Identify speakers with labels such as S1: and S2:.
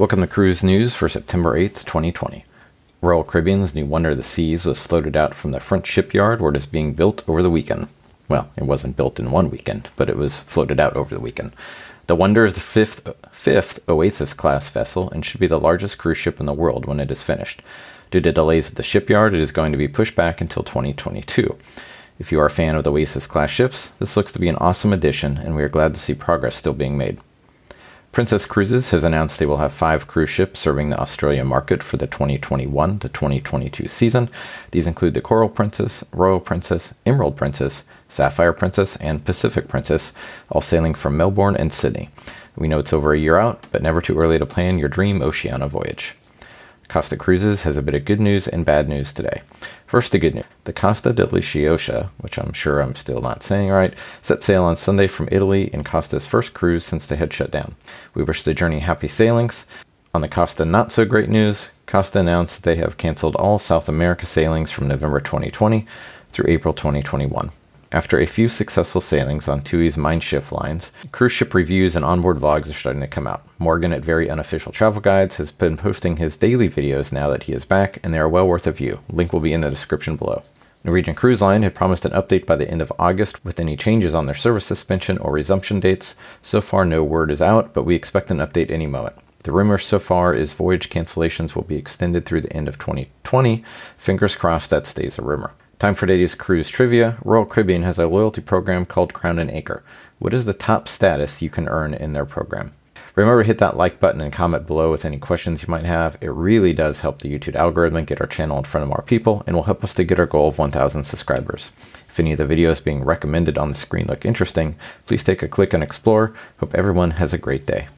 S1: Welcome to Cruise News for September 8th, 2020. Royal Caribbean's new Wonder of the Seas was floated out from the French shipyard where it is being built over the weekend. Well, it wasn't built in one weekend, but it was floated out over the weekend. The Wonder is the fifth, fifth Oasis class vessel and should be the largest cruise ship in the world when it is finished. Due to delays at the shipyard, it is going to be pushed back until 2022. If you are a fan of the Oasis class ships, this looks to be an awesome addition, and we are glad to see progress still being made. Princess Cruises has announced they will have five cruise ships serving the Australian market for the 2021 to 2022 season. These include the Coral Princess, Royal Princess, Emerald Princess, Sapphire Princess, and Pacific Princess, all sailing from Melbourne and Sydney. We know it's over a year out, but never too early to plan your dream Oceania voyage. Costa Cruises has a bit of good news and bad news today. First, the good news. The Costa Deliciosa, which I'm sure I'm still not saying right, set sail on Sunday from Italy in Costa's first cruise since they had shut down. We wish the journey happy sailings. On the Costa not so great news, Costa announced they have canceled all South America sailings from November 2020 through April 2021. After a few successful sailings on TUI's Mein Schiff lines, cruise ship reviews and onboard vlogs are starting to come out. Morgan at Very Unofficial Travel Guides has been posting his daily videos now that he is back, and they are well worth a view. Link will be in the description below. Norwegian Cruise Line had promised an update by the end of August with any changes on their service suspension or resumption dates. So far, no word is out, but we expect an update any moment. The rumor so far is voyage cancellations will be extended through the end of 2020. Fingers crossed that stays a rumor. Time for today's cruise trivia. Royal Caribbean has a loyalty program called Crown and Anchor. What is the top status you can earn in their program? Remember to hit that like button and comment below with any questions you might have. It really does help the YouTube algorithm get our channel in front of more people and will help us to get our goal of 1,000 subscribers. If any of the videos being recommended on the screen look interesting, please take a click and explore. Hope everyone has a great day.